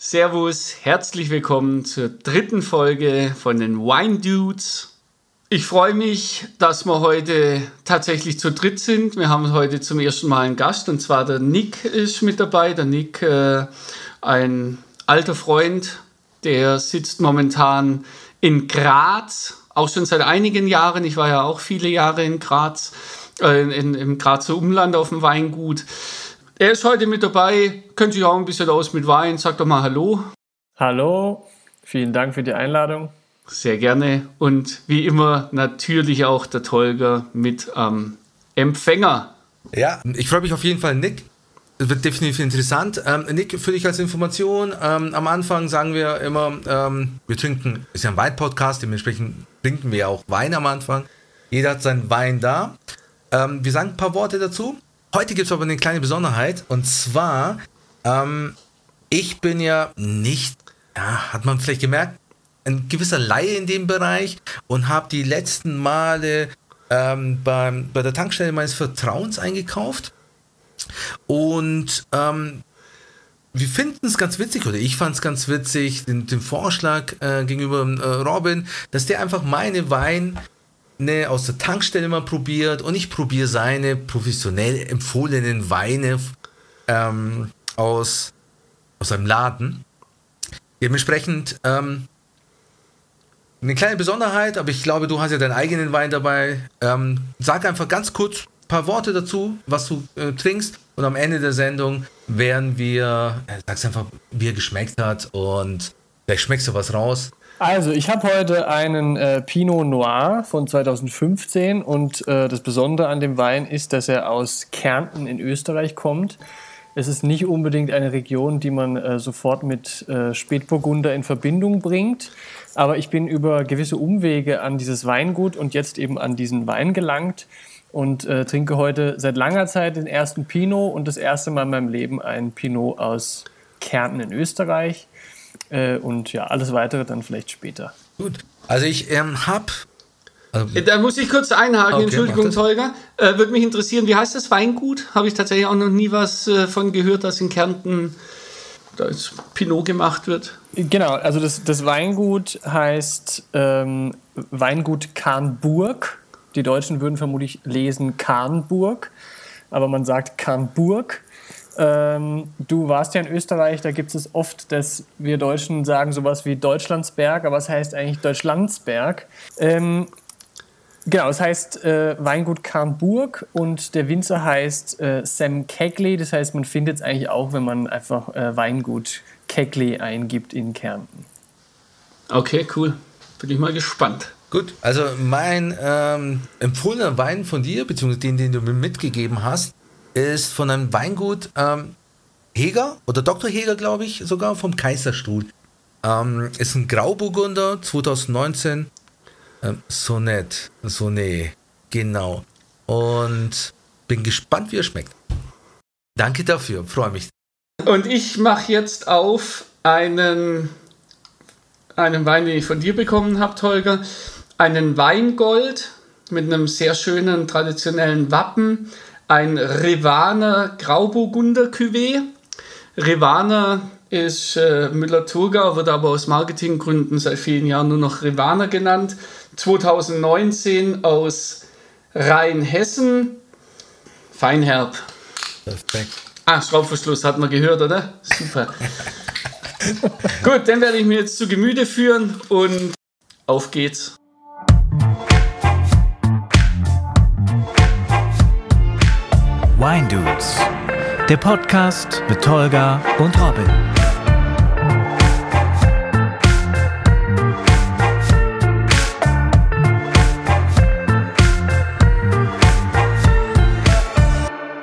Servus, herzlich willkommen zur dritten Folge von den Wine Dudes. Ich freue mich, dass wir heute tatsächlich zu dritt sind. Wir haben heute zum ersten Mal einen Gast und zwar der Nick ist mit dabei. Der Nick, äh, ein alter Freund, der sitzt momentan in Graz, auch schon seit einigen Jahren. Ich war ja auch viele Jahre in Graz, äh, in, im Grazer Umland auf dem Weingut. Er ist heute mit dabei, kennt sich auch ein bisschen aus mit Wein. Sag doch mal Hallo. Hallo, vielen Dank für die Einladung. Sehr gerne. Und wie immer natürlich auch der Tolga mit am ähm, Empfänger. Ja, ich freue mich auf jeden Fall, Nick. Es wird definitiv interessant. Ähm, Nick, für dich als Information, ähm, am Anfang sagen wir immer, ähm, wir trinken, ist ja ein Wein-Podcast, dementsprechend trinken wir auch Wein am Anfang. Jeder hat seinen Wein da. Ähm, wir sagen ein paar Worte dazu. Heute gibt es aber eine kleine Besonderheit und zwar, ähm, ich bin ja nicht, ja, hat man vielleicht gemerkt, ein gewisser Laie in dem Bereich und habe die letzten Male ähm, beim, bei der Tankstelle meines Vertrauens eingekauft. Und ähm, wir finden es ganz witzig, oder ich fand es ganz witzig, den, den Vorschlag äh, gegenüber äh, Robin, dass der einfach meine Wein ne, aus der Tankstelle mal probiert und ich probiere seine professionell empfohlenen Weine ähm, aus, aus einem Laden. Dementsprechend ähm, eine kleine Besonderheit, aber ich glaube, du hast ja deinen eigenen Wein dabei. Ähm, sag einfach ganz kurz ein paar Worte dazu, was du äh, trinkst und am Ende der Sendung werden wir, äh, sag's einfach, wie er geschmeckt hat und vielleicht schmeckst du was raus. Also, ich habe heute einen äh, Pinot Noir von 2015 und äh, das Besondere an dem Wein ist, dass er aus Kärnten in Österreich kommt. Es ist nicht unbedingt eine Region, die man äh, sofort mit äh, Spätburgunder in Verbindung bringt, aber ich bin über gewisse Umwege an dieses Weingut und jetzt eben an diesen Wein gelangt und äh, trinke heute seit langer Zeit den ersten Pinot und das erste Mal in meinem Leben ein Pinot aus Kärnten in Österreich. Äh, und ja, alles weitere dann vielleicht später. Gut. Also ich ähm, habe also da muss ich kurz einhaken, okay, Entschuldigung, Tolga. Äh, Würde mich interessieren, wie heißt das Weingut? Habe ich tatsächlich auch noch nie was äh, von gehört, dass in Kärnten da ist Pinot gemacht wird. Genau, also das, das Weingut heißt ähm, Weingut Karnburg. Die Deutschen würden vermutlich lesen Karnburg, aber man sagt Karnburg. Ähm, du warst ja in Österreich, da gibt es oft, dass wir Deutschen sagen sowas wie Deutschlandsberg, aber es heißt eigentlich Deutschlandsberg. Ähm, genau, es heißt äh, Weingut Karnburg und der Winzer heißt äh, Sam Kegley. Das heißt, man findet es eigentlich auch, wenn man einfach äh, Weingut Kegley eingibt in Kärnten. Okay, cool. Bin ich mal gespannt. Gut, also mein ähm, empfohlener Wein von dir, beziehungsweise den, den du mir mitgegeben hast, ist von einem Weingut ähm, Heger oder Dr. Heger, glaube ich, sogar vom Kaiserstuhl. Ähm, ist ein Grauburgunder 2019. Ähm, Sonett, Sonnet, genau. Und bin gespannt, wie er schmeckt. Danke dafür, freue mich. Und ich mache jetzt auf einen, einen Wein, den ich von dir bekommen habe, Holger. Einen Weingold mit einem sehr schönen traditionellen Wappen ein Revaner Grauburgunder Cuvée. Revaner ist äh, Müller-Thurgau, wird aber aus Marketinggründen seit vielen Jahren nur noch Revaner genannt. 2019 aus Rheinhessen. Feinherb. Perfekt. Ah, Schraubverschluss hat man gehört, oder? Super. Gut, dann werde ich mir jetzt zu Gemüte führen und auf geht's. Wine Dudes, der Podcast mit Tolga und Robin.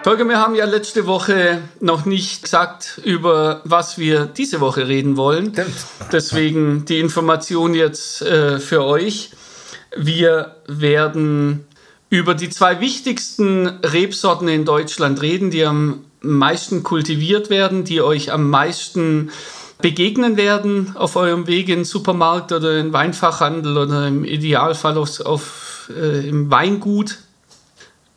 Tolga, wir haben ja letzte Woche noch nicht gesagt, über was wir diese Woche reden wollen. Deswegen die Information jetzt äh, für euch. Wir werden über die zwei wichtigsten Rebsorten in Deutschland reden, die am meisten kultiviert werden, die euch am meisten begegnen werden auf eurem Weg in den Supermarkt oder in Weinfachhandel oder im Idealfall auf, auf äh, im Weingut.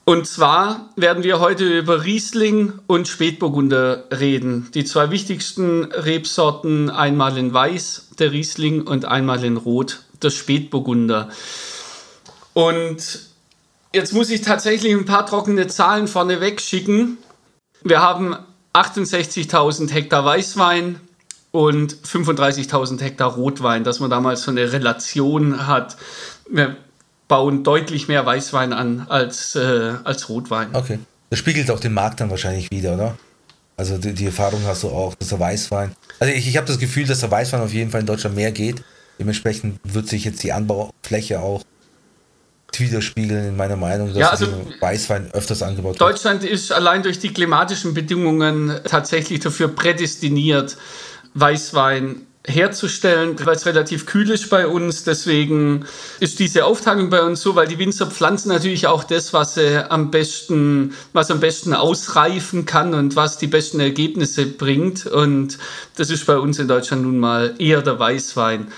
Und zwar werden wir heute über Riesling und Spätburgunder reden. Die zwei wichtigsten Rebsorten, einmal in Weiß, der Riesling, und einmal in Rot, der Spätburgunder. Und jetzt muss ich tatsächlich ein paar trockene Zahlen vorneweg schicken. Wir haben 68.000 Hektar Weißwein und 35.000 Hektar Rotwein, dass man damals so eine Relation hat. Wir bauen deutlich mehr Weißwein an als, äh, als Rotwein. Okay. Das spiegelt auch den Markt dann wahrscheinlich wieder, oder? Also die, die Erfahrung hast du auch, dass der Weißwein. Also ich, ich habe das Gefühl, dass der Weißwein auf jeden Fall in Deutschland mehr geht. Dementsprechend wird sich jetzt die Anbaufläche auch widerspiegeln in meiner Meinung, dass Ja, also- Weißwein öfters angebaut wird. Deutschland ist allein durch die klimatischen Bedingungen tatsächlich dafür prädestiniert, Weißwein herzustellen, weil es relativ kühl ist bei uns. Deswegen ist diese Aufteilung bei uns so, weil die Winzer pflanzen natürlich auch das, was sie am besten, was am besten ausreifen kann und was die besten Ergebnisse bringt. Und das ist bei uns in Deutschland nun mal eher der Weißwein.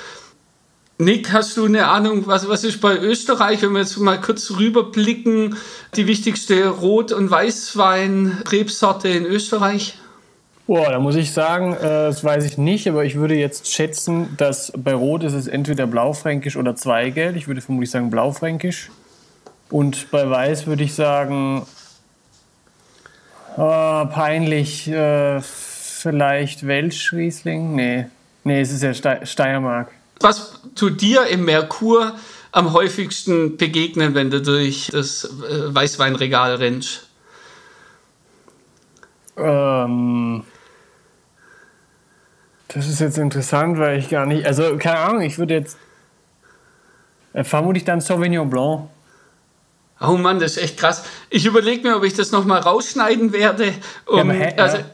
Nick, hast du eine Ahnung, was, was ist bei Österreich, wenn wir jetzt mal kurz rüberblicken, die wichtigste Rot- und Weißwein-Rebsorte in Österreich? Boah, da muss ich sagen, äh, das weiß ich nicht, aber ich würde jetzt schätzen, dass bei Rot ist es entweder Blaufränkisch oder Zweigeld. Ich würde vermutlich sagen Blaufränkisch. Und bei Weiß würde ich sagen, oh, peinlich, äh, vielleicht Welschriesling? Nee, nee, es ist ja Ste Steiermark. Was tut dir im Merkur am häufigsten begegnen, wenn du durch das äh, Weißweinregal rennst? Ähm, das ist jetzt interessant, weil ich gar nicht, also keine Ahnung, ich würde jetzt äh, vermutlich dann Sauvignon Blanc. Oh Mann, das ist echt krass. Ich überlege mir, ob ich das nochmal rausschneiden werde. Um, hä- also, ja.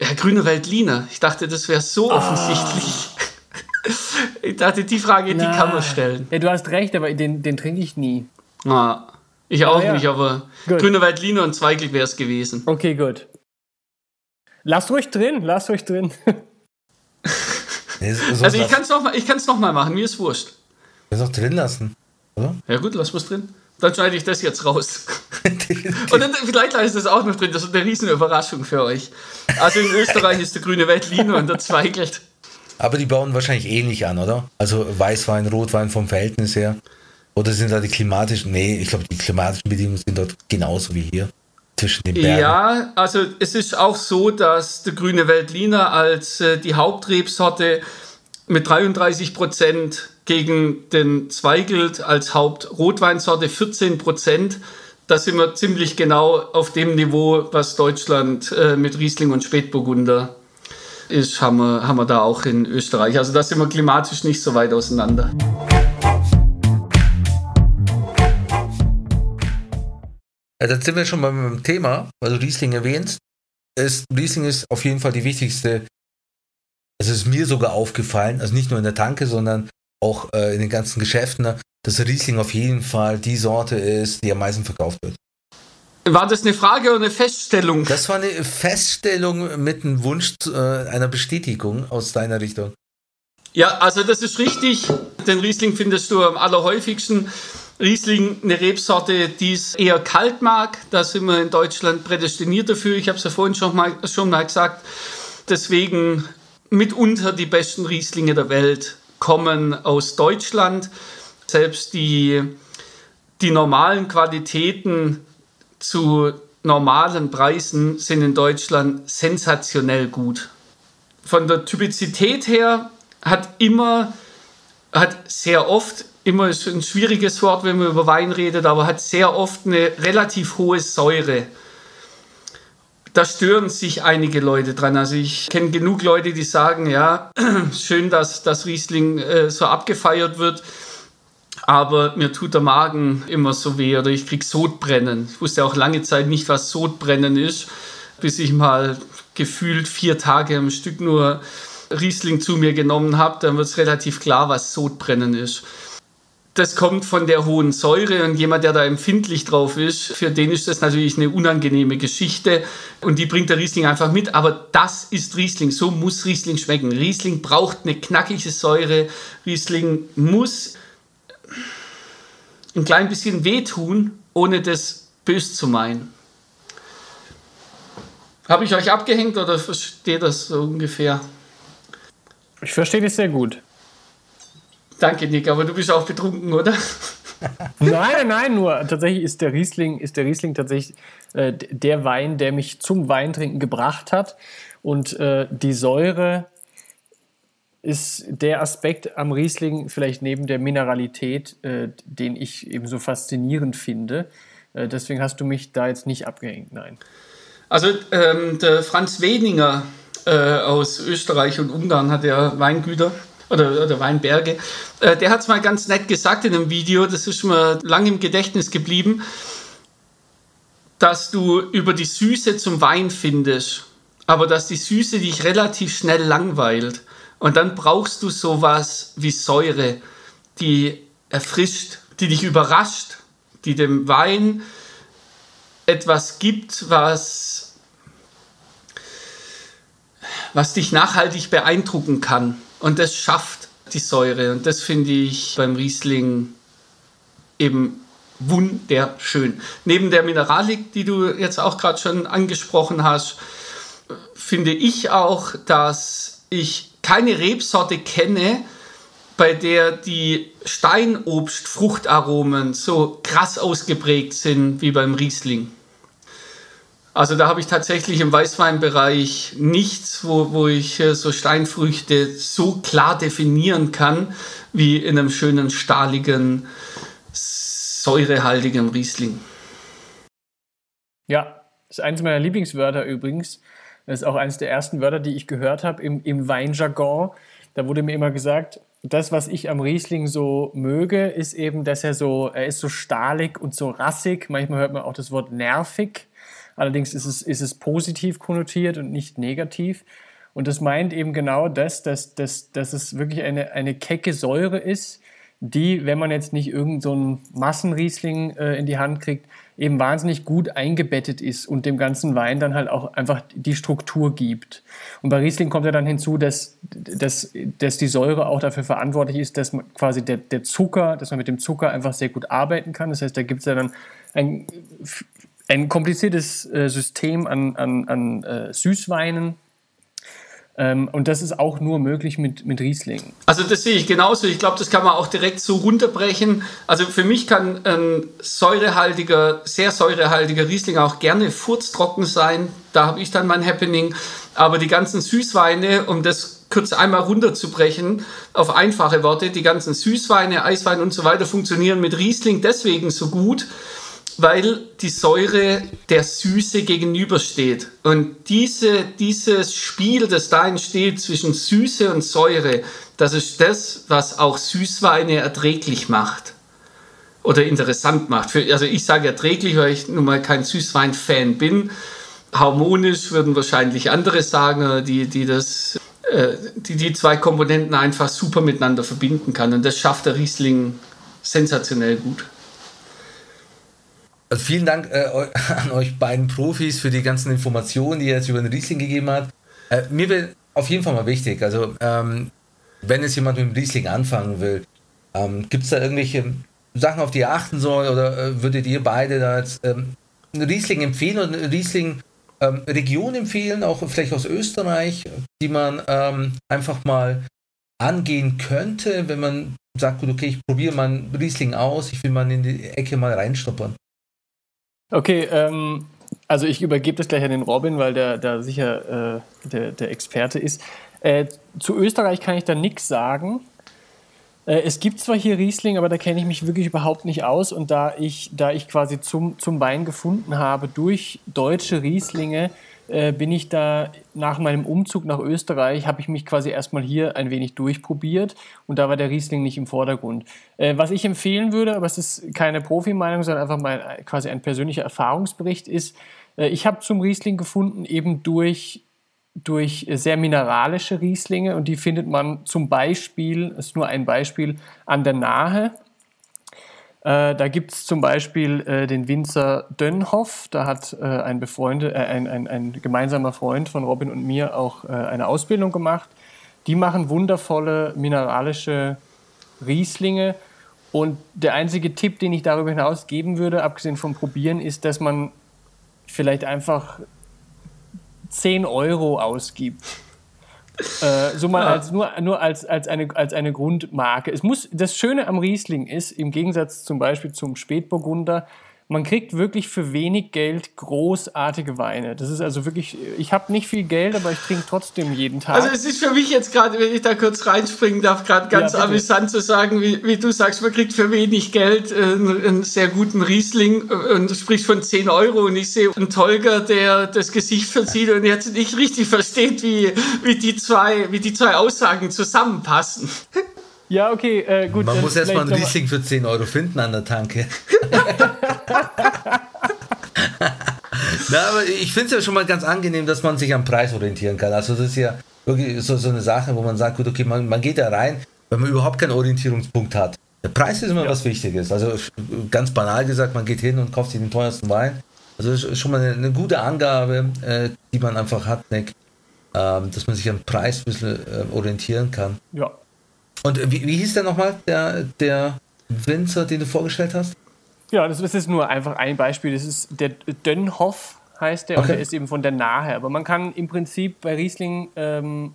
ja, grüne Veltliner. Ich dachte, das wäre so offensichtlich. Ich dachte, die Frage, die kann man stellen. Ja, du hast recht, aber den, den trinke ich nie. Ah, ich auch Ah, ja. nicht, aber Gut. grüne Veltliner und Zweigel wäre es gewesen. Okay, gut. Lasst ruhig drin, lasst ruhig drin. Nee, so- so- Also ich kann es nochmal noch mal machen, mir ist wurscht. das auch drin lassen, oder? Ja gut, lass was drin. Dann schneide ich das jetzt raus. Und dann, vielleicht ist das auch noch drin. Das ist eine riesen Überraschung für euch. Also in Österreich ist der grüne Veltliner und der Zweigelt. Aber die bauen wahrscheinlich ähnlich an, oder? Also Weißwein, Rotwein vom Verhältnis her. Oder sind da die klimatischen? Nee, ich glaube, die klimatischen Bedingungen sind dort genauso wie hier. Zwischen den Bergen. Ja, also es ist auch so, dass der grüne Veltliner als äh, die Hauptrebsorte mit 33 Prozent gegen den Zweigelt als Hauptrotweinsorte 14 Prozent. Da sind wir ziemlich genau auf dem Niveau, was Deutschland äh, mit Riesling und Spätburgunder ist, haben wir, haben wir da auch in Österreich. Also da sind wir klimatisch nicht so weit auseinander. Ja, dann sind wir schon mal beim Thema, weil du Riesling erwähnst. Ist, Riesling ist auf jeden Fall die wichtigste, also ist mir sogar aufgefallen, also nicht nur in der Tanke, sondern auch äh, in den ganzen Geschäften, ne, dass Riesling auf jeden Fall die Sorte ist, die am meisten verkauft wird. War das eine Frage oder eine Feststellung? Das war eine Feststellung mit einem Wunsch äh, einer Bestätigung aus deiner Richtung. Ja, also das ist richtig. Den Riesling findest du am allerhäufigsten. Riesling, eine Rebsorte, die es eher kalt mag. Da sind wir in Deutschland prädestiniert dafür. Ich habe es ja vorhin schon mal, schon mal gesagt. Deswegen mitunter die besten Rieslinge der Welt kommen aus Deutschland. Selbst die, die normalen Qualitäten zu normalen Preisen sind in Deutschland sensationell gut. Von der Typizität her hat immer, hat sehr oft, immer ist ein schwieriges Wort, wenn man über Wein redet, aber hat sehr oft eine relativ hohe Säure. Da stören sich einige Leute dran. Also ich kenne genug Leute, die sagen, ja, schön, dass das Riesling äh, so abgefeiert wird, aber mir tut der Magen immer so weh oder ich krieg Sodbrennen. Ich wusste auch lange Zeit nicht, was Sodbrennen ist, bis ich mal gefühlt vier Tage am Stück nur Riesling zu mir genommen habe. Dann wird es relativ klar, was Sodbrennen ist. Das kommt von der hohen Säure und jemand, der da empfindlich drauf ist, für den ist das natürlich eine unangenehme Geschichte und die bringt der Riesling einfach mit. Aber das ist Riesling, so muss Riesling schmecken. Riesling braucht eine knackige Säure. Riesling muss ein klein bisschen wehtun, ohne das bös zu meinen. Habe ich euch abgehängt oder versteht das so ungefähr? Ich verstehe das sehr gut. Danke, Nick, aber du bist auch betrunken, oder? nein, nein, nur tatsächlich ist der Riesling, ist der Riesling tatsächlich äh, der Wein, der mich zum Weintrinken gebracht hat. Und äh, die Säure ist der Aspekt am Riesling, vielleicht neben der Mineralität, äh, den ich eben so faszinierend finde. Äh, deswegen hast du mich da jetzt nicht abgehängt, nein. Also ähm, der Franz Weninger äh, aus Österreich und Ungarn hat ja Weingüter oder, oder Weinberge. Äh, der hat es mal ganz nett gesagt in einem Video, das ist mir lange im Gedächtnis geblieben, dass du über die Süße zum Wein findest, aber dass die Süße dich relativ schnell langweilt. Und dann brauchst du sowas wie Säure, die erfrischt, die dich überrascht, die dem Wein etwas gibt, was, was dich nachhaltig beeindrucken kann. Und das schafft die Säure. Und das finde ich beim Riesling eben wunderschön. Neben der Mineralik, die du jetzt auch gerade schon angesprochen hast, finde ich auch, dass ich keine Rebsorte kenne, bei der die Steinobst-Fruchtaromen so krass ausgeprägt sind wie beim Riesling. Also da habe ich tatsächlich im Weißweinbereich nichts, wo, wo ich so Steinfrüchte so klar definieren kann, wie in einem schönen, stahligen, säurehaltigen Riesling. Ja, das ist eines meiner Lieblingswörter übrigens. Das ist auch eines der ersten Wörter, die ich gehört habe im, im Weinjargon. Da wurde mir immer gesagt, das, was ich am Riesling so möge, ist eben, dass er so, er ist so stahlig und so rassig. Manchmal hört man auch das Wort nervig. Allerdings ist es, ist es positiv konnotiert und nicht negativ. Und das meint eben genau das, dass, dass, dass es wirklich eine, eine kecke Säure ist, die, wenn man jetzt nicht irgendeinen so Massenriesling äh, in die Hand kriegt, eben wahnsinnig gut eingebettet ist und dem ganzen Wein dann halt auch einfach die Struktur gibt. Und bei Riesling kommt ja dann hinzu, dass, dass, dass die Säure auch dafür verantwortlich ist, dass man quasi der, der Zucker, dass man mit dem Zucker einfach sehr gut arbeiten kann. Das heißt, da gibt es ja dann ein ein kompliziertes äh, System an, an, an äh, Süßweinen. Ähm, und das ist auch nur möglich mit, mit Riesling. Also das sehe ich genauso. Ich glaube, das kann man auch direkt so runterbrechen. Also für mich kann ein säurehaltiger, sehr säurehaltiger Riesling auch gerne furztrocken sein. Da habe ich dann mein Happening. Aber die ganzen Süßweine, um das kurz einmal runterzubrechen auf einfache Worte, die ganzen Süßweine, Eiswein und so weiter funktionieren mit Riesling deswegen so gut, weil die Säure der Süße gegenübersteht. Und diese, dieses Spiel, das da entsteht zwischen Süße und Säure, das ist das, was auch Süßweine erträglich macht oder interessant macht. Für, also ich sage erträglich, weil ich nun mal kein Süßwein-Fan bin. Harmonisch würden wahrscheinlich andere sagen, die, die das äh, die die zwei Komponenten einfach super miteinander verbinden kann. Und das schafft der Riesling sensationell gut. Also vielen Dank äh, an euch beiden Profis für die ganzen Informationen, die ihr jetzt über den Riesling gegeben habt. Äh, mir wäre auf jeden Fall mal wichtig, also ähm, wenn jetzt jemand mit dem Riesling anfangen will, ähm, gibt es da irgendwelche Sachen, auf die ihr achten soll oder äh, würdet ihr beide da jetzt ähm, einen Riesling empfehlen oder eine Riesling ähm, empfehlen, auch vielleicht aus Österreich, die man ähm, einfach mal angehen könnte, wenn man sagt, gut, okay, ich probiere mal einen Riesling aus, ich will mal in die Ecke mal reinstoppern. Okay, ähm, also ich übergebe das gleich an den Robin, weil der da sicher äh, der, der Experte ist. Äh, zu Österreich kann ich da nichts sagen. Äh, es gibt zwar hier Riesling, aber da kenne ich mich wirklich überhaupt nicht aus. Und da ich, da ich quasi zum, zum Wein gefunden habe durch deutsche Rieslinge, äh, bin ich da nach meinem Umzug nach Österreich, habe ich mich quasi erstmal hier ein wenig durchprobiert und da war der Riesling nicht im Vordergrund. Äh, was ich empfehlen würde, aber es ist keine Profimeinung, sondern einfach mal quasi ein persönlicher Erfahrungsbericht ist, äh, ich habe zum Riesling gefunden eben durch durch sehr mineralische Rieslinge und die findet man zum Beispiel, das ist nur ein Beispiel, an der Nahe äh, da gibt es zum Beispiel äh, den Winzer Dönhoff, da hat äh, ein, Befreunde, äh, ein, ein, ein, gemeinsamer Freund von Robin und mir auch äh, eine Ausbildung gemacht. Die machen wundervolle mineralische Rieslinge Und der einzige Tipp, den ich darüber hinaus geben würde, abgesehen vom Probieren, ist, dass man vielleicht einfach 10 Euro ausgibt. Äh, so mal als, nur, nur als, als, eine, als eine Grundmarke. Es muss, das Schöne am Riesling ist, im Gegensatz zum Beispiel zum Spätburgunder, man kriegt wirklich für wenig Geld großartige Weine. Das ist also wirklich, ich habe nicht viel Geld, aber ich trinke trotzdem jeden Tag. Also es ist für mich jetzt gerade, wenn ich da kurz reinspringen darf, gerade ganz ja, amüsant zu sagen, wie, wie, du sagst, man kriegt für wenig Geld äh, einen sehr guten Riesling äh, und du sprichst von 10 Euro und ich sehe einen Tolger, der das Gesicht verzieht und jetzt nicht richtig versteht, wie, wie, die, zwei, wie die zwei Aussagen zusammenpassen. Ja, okay, äh, gut. Man muss erstmal einen Riesling für 10 Euro finden an der Tanke. Na, aber ich finde es ja schon mal ganz angenehm, dass man sich am Preis orientieren kann. Also das ist ja wirklich so, so eine Sache, wo man sagt, gut, okay, man, man geht da rein, wenn man überhaupt keinen Orientierungspunkt hat. Der Preis ist immer ja. was Wichtiges. Also ganz banal gesagt, man geht hin und kauft sich den teuersten Wein. Also das ist schon mal eine, eine gute Angabe, äh, die man einfach hat, Nick, ähm, dass man sich am Preis ein bisschen äh, orientieren kann. Ja, und wie, wie hieß der nochmal, der, der Winzer, den du vorgestellt hast? Ja, das, ist nur einfach ein Beispiel. Das ist der Dönhoff, heißt der, okay. und der ist eben von der Nahe. Aber man kann im Prinzip bei Riesling ähm,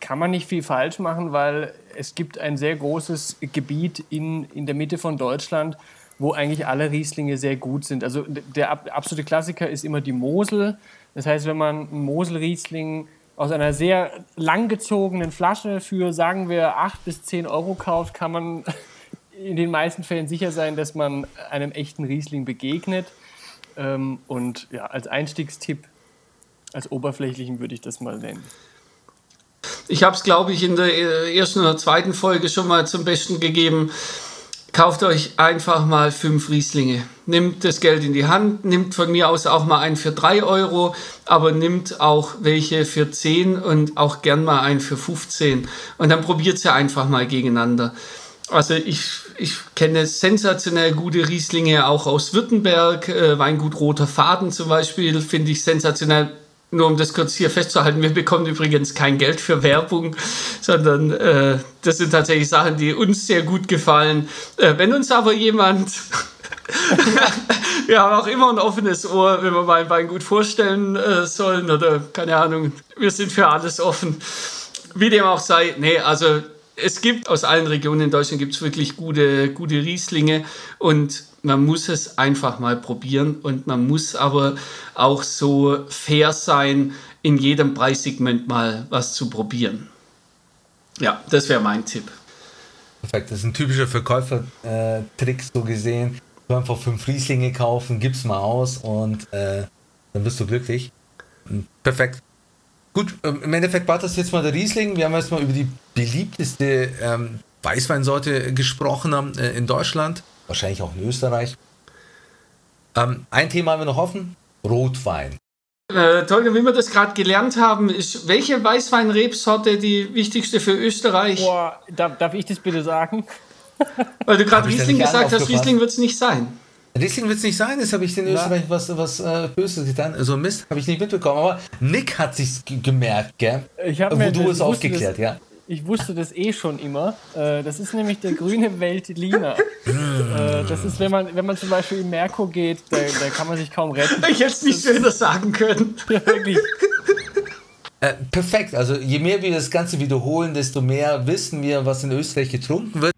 kann man nicht viel falsch machen, weil es gibt ein sehr großes Gebiet in, in der Mitte von Deutschland, wo eigentlich alle Rieslinge sehr gut sind. Also der absolute Klassiker ist immer die Mosel. Das heißt, wenn man einen Mosel-Riesling aus einer sehr langgezogenen Flasche für, sagen wir, 8 bis 10 Euro kauft, kann man in den meisten Fällen sicher sein, dass man einem echten Riesling begegnet. Ähm, und ja, als Einstiegstipp, als oberflächlichen würde ich das mal nennen. Ich habe es, glaube ich, in der äh, ersten oder zweiten Folge schon mal zum Besten gegeben. Kauft euch einfach mal fünf Rieslinge. Nimmt das Geld in die Hand, nimmt von mir aus auch mal einen für drei Euro, aber nimmt auch welche für zehn und auch gern mal einen für 15. Und dann probiert sie einfach mal gegeneinander. Also ich, ich kenne sensationell gute Rieslinge auch aus Württemberg. Äh, Weingut Roter Faden zum Beispiel finde ich sensationell nur um das kurz hier festzuhalten, wir bekommen übrigens kein Geld für Werbung, sondern äh, das sind tatsächlich Sachen, die uns sehr gut gefallen. Äh, wenn uns aber jemand, wir haben auch immer ein offenes Ohr, wenn wir mal ein Wein gut vorstellen äh, sollen oder keine Ahnung, wir sind für alles offen. Wie dem auch sei, nee, also es gibt aus allen Regionen in Deutschland gibt es wirklich gute, gute Rieslinge und man muss es einfach mal probieren und man muss aber auch so fair sein, in jedem Preissegment mal was zu probieren. Ja, das wäre mein Tipp. Perfekt, das ist ein typischer Verkäufer-Trick äh, so gesehen. Du einfach fünf Rieslinge kaufen, gib's mal aus und äh, dann bist du glücklich. Perfekt. Gut, ähm, im Endeffekt war das jetzt mal der Riesling. Wir haben jetzt mal über die beliebteste ähm, Weißweinsorte gesprochen äh, in Deutschland wahrscheinlich auch in Österreich. Ähm, ein Thema haben wir noch offen: Rotwein. Äh, Tolga, wie wir das gerade gelernt haben, ist welche Weißweinrebsorte die wichtigste für Österreich? Boah, darf, darf ich das bitte sagen? Weil du gerade Riesling gesagt hast, Riesling wird es nicht sein. Riesling wird es nicht sein, das habe ich in Österreich was, was äh, Böses getan. So also Mist, habe ich nicht mitbekommen. Aber Nick hat sich gemerkt, gell? Ich Wo mir, du es aufgeklärt, das, ja ich wusste das eh schon immer. Äh, das ist nämlich der grüne Weltliner. Äh, das ist, wenn man, wenn man zum Beispiel in Merkur geht, da, da kann man sich kaum retten. Ich hätte es nicht schöner sagen können. Ja, wirklich. Äh, perfekt. Also je mehr wir das Ganze wiederholen, desto mehr wissen wir, was in Österreich getrunken wird.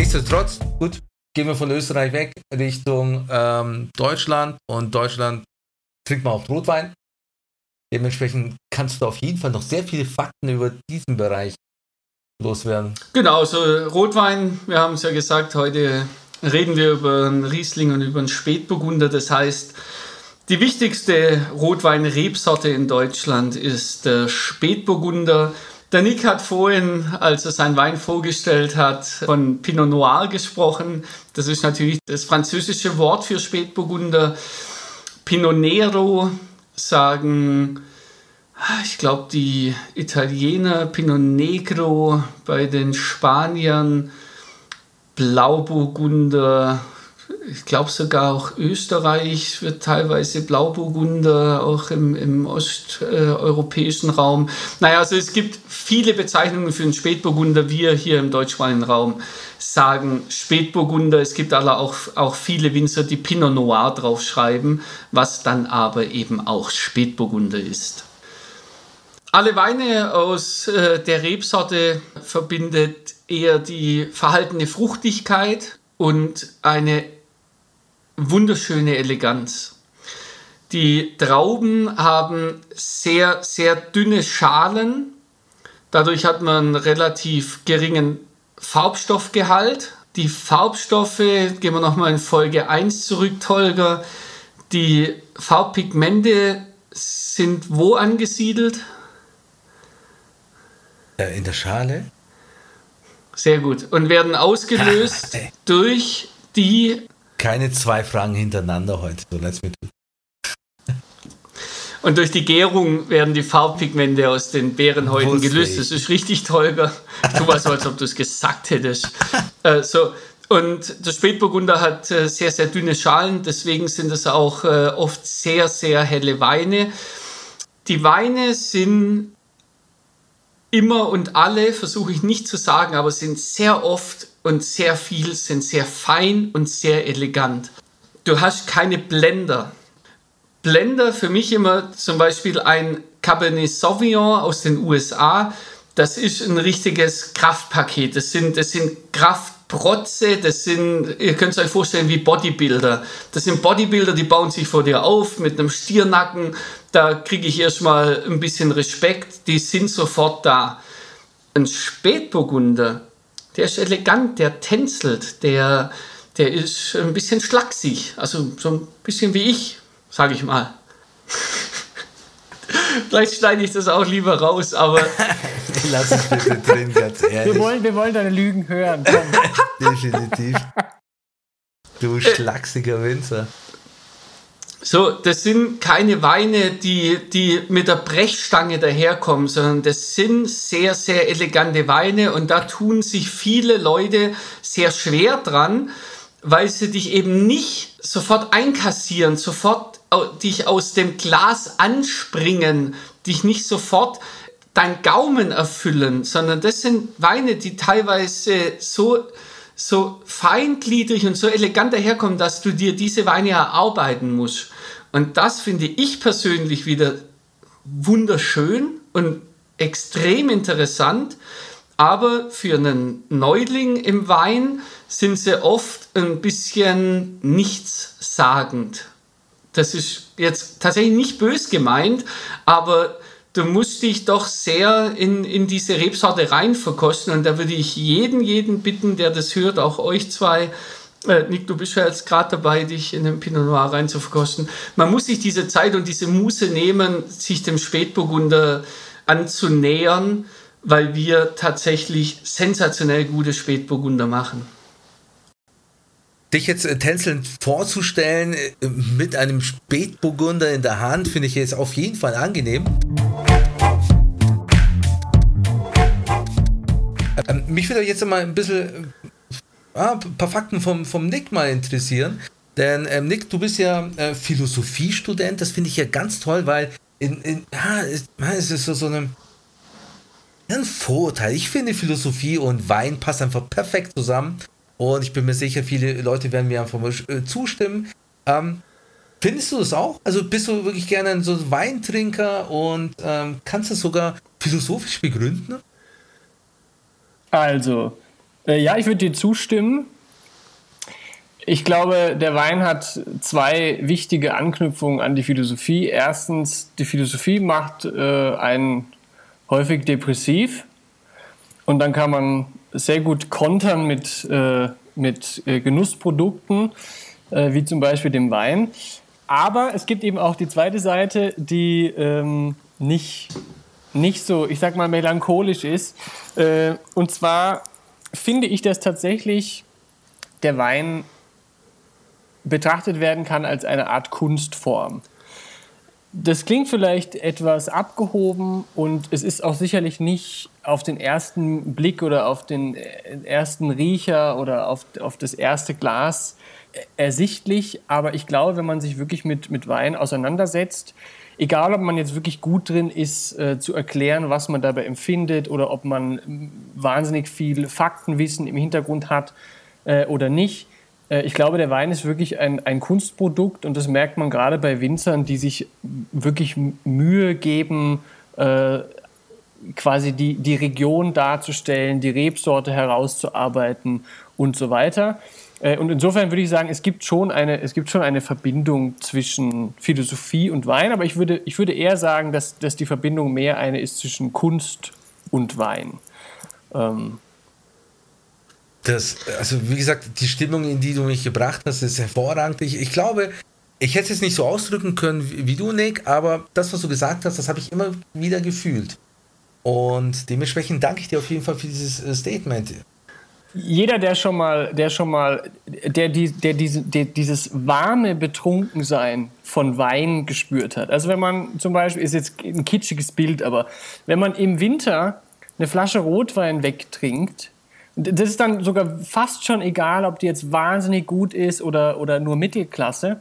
Nichtsdestotrotz, gut, gehen wir von Österreich weg Richtung ähm, Deutschland und Deutschland trinkt man auch Rotwein. Dementsprechend kannst du auf jeden Fall noch sehr viele Fakten über diesen Bereich loswerden. Genau, so Rotwein, wir haben es ja gesagt, heute reden wir über einen Riesling und über einen Spätburgunder. Das heißt, die wichtigste Rotwein-Rebsorte in Deutschland ist der Spätburgunder. Der Nick hat vorhin, als er seinen Wein vorgestellt hat, von Pinot Noir gesprochen. Das ist natürlich das französische Wort für Spätburgunder. Pinot Nero sagen, ich glaube, die Italiener Pinot Negro, bei den Spaniern Blauburgunder, ich glaube sogar auch Österreich wird teilweise Blauburgunder, auch im, im osteuropäischen Raum. Naja, also es gibt viele Bezeichnungen für einen Spätburgunder. Wir hier im deutschsprachigen Raum sagen Spätburgunder. Es gibt aber auch, auch viele Winzer, die Pinot Noir draufschreiben, was dann aber eben auch Spätburgunder ist. Alle Weine aus äh, der Rebsorte verbindet eher die verhaltene Fruchtigkeit und eine wunderschöne Eleganz. Die Trauben haben sehr, sehr dünne Schalen. Dadurch hat man einen relativ geringen Farbstoffgehalt. Die Farbstoffe, gehen wir nochmal in Folge 1 zurück, Tolga. Die Farbpigmente sind wo angesiedelt? In der Schale. Sehr gut. Und werden ausgelöst durch die. Keine zwei Fragen hintereinander heute. So, let's me und durch die Gärung werden die Farbpigmente aus den Beerenhäuten gelöst. Das ist richtig toll. Du warst so, als ob du es gesagt hättest. Äh, so. Und der Spätburgunder hat äh, sehr, sehr dünne Schalen. Deswegen sind es auch äh, oft sehr, sehr helle Weine. Die Weine sind immer und alle, versuche ich nicht zu sagen, aber sind sehr oft und sehr viel, sind sehr fein und sehr elegant. Du hast keine Blender. Blender für mich immer zum Beispiel ein Cabernet Sauvignon aus den USA. Das ist ein richtiges Kraftpaket. Das sind, das sind Kraftprotze, das sind, ihr könnt es euch vorstellen, wie Bodybuilder. Das sind Bodybuilder, die bauen sich vor dir auf mit einem Stiernacken. Da kriege ich erstmal ein bisschen Respekt. Die sind sofort da. Ein Spätburgunder, der ist elegant, der tänzelt, der, der ist ein bisschen schlaksig. Also so ein bisschen wie ich, sage ich mal. Vielleicht schneide ich das auch lieber raus, aber. Lass es bitte drin, ganz ehrlich. Wir wollen, wir wollen deine Lügen hören. Definitiv. Du schlachsiger Winzer. So, das sind keine Weine, die, die mit der Brechstange daherkommen, sondern das sind sehr, sehr elegante Weine und da tun sich viele Leute sehr schwer dran, weil sie dich eben nicht sofort einkassieren, sofort dich aus dem Glas anspringen, dich nicht sofort dein Gaumen erfüllen, sondern das sind Weine, die teilweise so, so feingliedrig und so elegant daherkommen, dass du dir diese Weine erarbeiten musst. Und das finde ich persönlich wieder wunderschön und extrem interessant. Aber für einen Neuling im Wein sind sie oft ein bisschen nichtssagend. Das ist jetzt tatsächlich nicht bös gemeint, aber du musst dich doch sehr in, in diese Rebsorte rein verkosten. Und da würde ich jeden, jeden bitten, der das hört, auch euch zwei, äh, Nick, du bist ja jetzt gerade dabei, dich in den Pinot Noir rein zu verkosten. Man muss sich diese Zeit und diese Muße nehmen, sich dem Spätburgunder anzunähern, weil wir tatsächlich sensationell gute Spätburgunder machen. Dich jetzt äh, tänzelnd vorzustellen äh, mit einem Spätburgunder in der Hand, finde ich jetzt auf jeden Fall angenehm. Ähm, mich würde jetzt mal ein bisschen ah, ein paar Fakten vom, vom Nick mal interessieren. Denn ähm, Nick, du bist ja äh, Philosophiestudent, das finde ich ja ganz toll, weil in, in, ja, es ist so, so eine, ein Vorurteil. Ich finde Philosophie und Wein passen einfach perfekt zusammen. Und ich bin mir sicher, viele Leute werden mir einfach äh, zustimmen. Ähm, findest du das auch? Also bist du wirklich gerne so ein Weintrinker und ähm, kannst du es sogar philosophisch begründen? Also, äh, ja, ich würde dir zustimmen. Ich glaube, der Wein hat zwei wichtige Anknüpfungen an die Philosophie. Erstens, die Philosophie macht äh, einen häufig depressiv und dann kann man sehr gut kontern mit, äh, mit äh, Genussprodukten, äh, wie zum Beispiel dem Wein. Aber es gibt eben auch die zweite Seite, die ähm, nicht, nicht so, ich sag mal, melancholisch ist. Äh, und zwar finde ich, dass tatsächlich der Wein betrachtet werden kann als eine Art Kunstform. Das klingt vielleicht etwas abgehoben und es ist auch sicherlich nicht auf den ersten Blick oder auf den ersten Riecher oder auf, auf das erste Glas ersichtlich, aber ich glaube, wenn man sich wirklich mit, mit Wein auseinandersetzt, egal ob man jetzt wirklich gut drin ist, äh, zu erklären, was man dabei empfindet oder ob man wahnsinnig viel Faktenwissen im Hintergrund hat äh, oder nicht. Äh, ich glaube, der Wein ist wirklich ein, ein Kunstprodukt und das merkt man gerade bei Winzern, die sich wirklich Mühe geben, äh, quasi die, die Region darzustellen, die Rebsorte herauszuarbeiten und so weiter. Äh, und insofern würde ich sagen, es gibt schon eine, es gibt schon eine Verbindung zwischen Philosophie und Wein, aber ich würde, ich würde eher sagen, dass, dass die Verbindung mehr eine ist zwischen Kunst und Wein. Ähm. Das, also wie gesagt, die Stimmung, in die du mich gebracht hast, ist hervorragend. Ich, ich glaube, ich hätte es nicht so ausdrücken können wie, wie du, Nick, aber das, was du gesagt hast, das habe ich immer wieder gefühlt. Und dementsprechend danke ich dir auf jeden Fall für dieses äh, Statement jeder, der schon mal, der schon mal, der, die, der, diese, der dieses warme Betrunkensein von Wein gespürt hat. Also wenn man zum Beispiel, ist jetzt ein kitschiges Bild, aber wenn man im Winter eine Flasche Rotwein wegtrinkt, das ist dann sogar fast schon egal, ob die jetzt wahnsinnig gut ist oder, oder nur Mittelklasse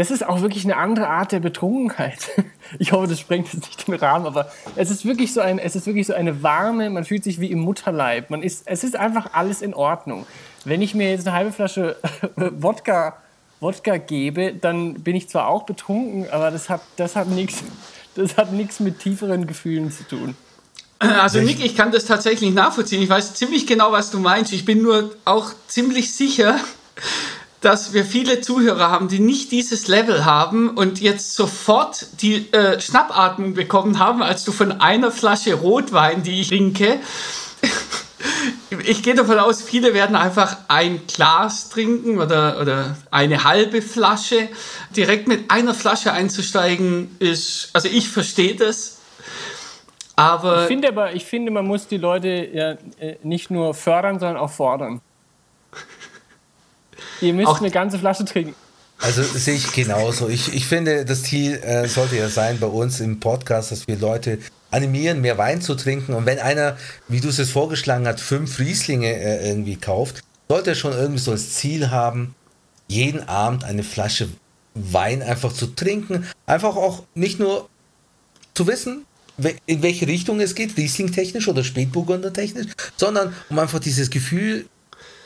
das ist auch wirklich eine andere Art der Betrunkenheit. Ich hoffe, das sprengt jetzt nicht den Rahmen, aber es ist wirklich so ein, es ist wirklich so eine warme, man fühlt sich wie im Mutterleib. Man ist, es ist einfach alles in Ordnung. Wenn ich mir jetzt eine halbe Flasche Wodka, Wodka gebe, dann bin ich zwar auch betrunken, aber das hat, das hat nichts, das hat nichts mit tieferen Gefühlen zu tun. Also Nick, ich kann das tatsächlich nachvollziehen. Ich weiß ziemlich genau, was du meinst. Ich bin nur auch ziemlich sicher, dass wir viele Zuhörer haben, die nicht dieses Level haben und jetzt sofort die äh, Schnappatmung bekommen haben, als du von einer Flasche Rotwein, die ich trinke, ich gehe davon aus, viele werden einfach ein Glas trinken oder, oder eine halbe Flasche. Direkt mit einer Flasche einzusteigen ist, also ich verstehe das. Aber ich finde aber, ich finde, man muss die Leute ja äh, nicht nur fördern, sondern auch fordern. Ihr müsst auch eine ganze Flasche trinken. Also sehe ich genauso. Ich, ich finde, das Ziel äh, sollte ja sein bei uns im Podcast, dass wir Leute animieren, mehr Wein zu trinken. Und wenn einer, wie du es jetzt vorgeschlagen hast, fünf Rieslinge äh, irgendwie kauft, sollte er schon irgendwie so das Ziel haben, jeden Abend eine Flasche Wein einfach zu trinken. Einfach auch nicht nur zu wissen, in welche Richtung es geht, Riesling-technisch oder Spätburgunder-technisch, sondern um einfach dieses Gefühl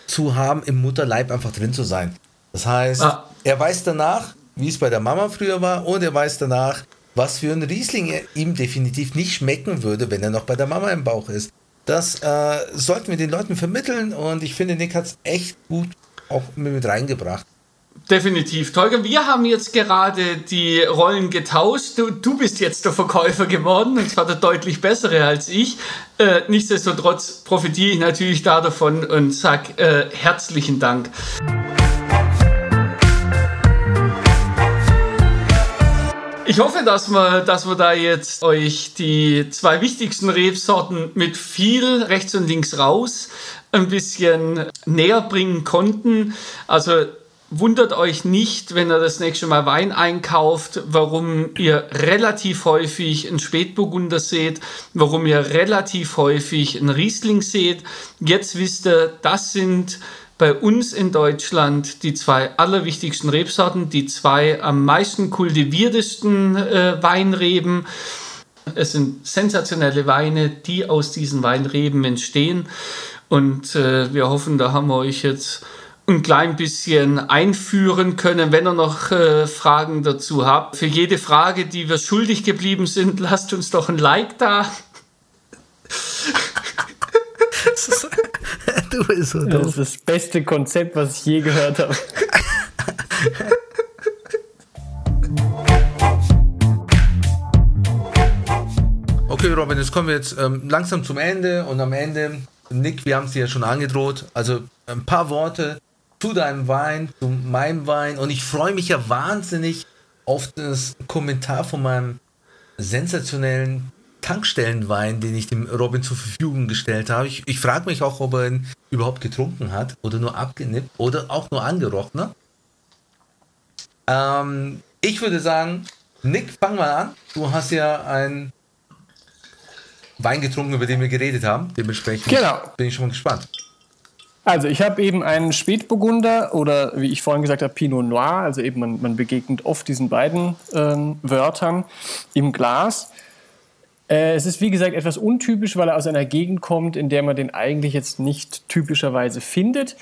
zu haben, im Mutterleib einfach drin zu sein. Das heißt, ah. er weiß danach, wie es bei der Mama früher war, und er weiß danach, was für ein Riesling ihm definitiv nicht schmecken würde, wenn er noch bei der Mama im Bauch ist. Das äh, sollten wir den Leuten vermitteln und ich finde, Nick hat es echt gut auch mit reingebracht. Definitiv. Tolga, wir haben jetzt gerade die Rollen getauscht. Du, du bist jetzt der Verkäufer geworden und zwar der deutlich bessere als ich. Äh, nichtsdestotrotz profitiere ich natürlich da davon und sage äh, herzlichen Dank. Ich hoffe, dass wir, dass wir da jetzt euch die zwei wichtigsten Rebsorten mit viel rechts und links raus ein bisschen näher bringen konnten. Also wundert euch nicht, wenn ihr das nächste Mal Wein einkauft, warum ihr relativ häufig einen Spätburgunder seht, warum ihr relativ häufig einen Riesling seht. Jetzt wisst ihr, das sind bei uns in Deutschland die zwei allerwichtigsten Rebsorten, die zwei am meisten kultiviertesten äh, Weinreben. Es sind sensationelle Weine, die aus diesen Weinreben entstehen. Und äh, wir hoffen, da haben wir euch jetzt ein klein bisschen einführen können, wenn ihr noch äh, Fragen dazu habt. Für jede Frage, die wir schuldig geblieben sind, lasst uns doch ein Like da. du bist so Das ist das beste Konzept, was ich je gehört habe. Okay, Robin, jetzt kommen wir jetzt ähm, langsam zum Ende und am Ende, Nick, wir haben es dir ja schon angedroht, also ein paar Worte zu deinem Wein, zu meinem Wein. Und ich freue mich ja wahnsinnig auf das Kommentar von meinem sensationellen Tankstellenwein, den ich dem Robin zur Verfügung gestellt habe. Ich, ich frage mich auch, ob er ihn überhaupt getrunken hat oder nur abgenippt oder auch nur angerochen. Ne? Ähm, ich würde sagen, Nick, fang mal an. Du hast ja einen Wein getrunken, über den wir geredet haben. Dementsprechend genau. bin ich schon mal gespannt. Also ich habe eben einen Spätburgunder oder wie ich vorhin gesagt habe, Pinot Noir. Also eben man, man begegnet oft diesen beiden ähm, Wörtern im Glas. Äh, es ist wie gesagt etwas untypisch, weil er aus einer Gegend kommt, in der man den eigentlich jetzt nicht typischerweise findet.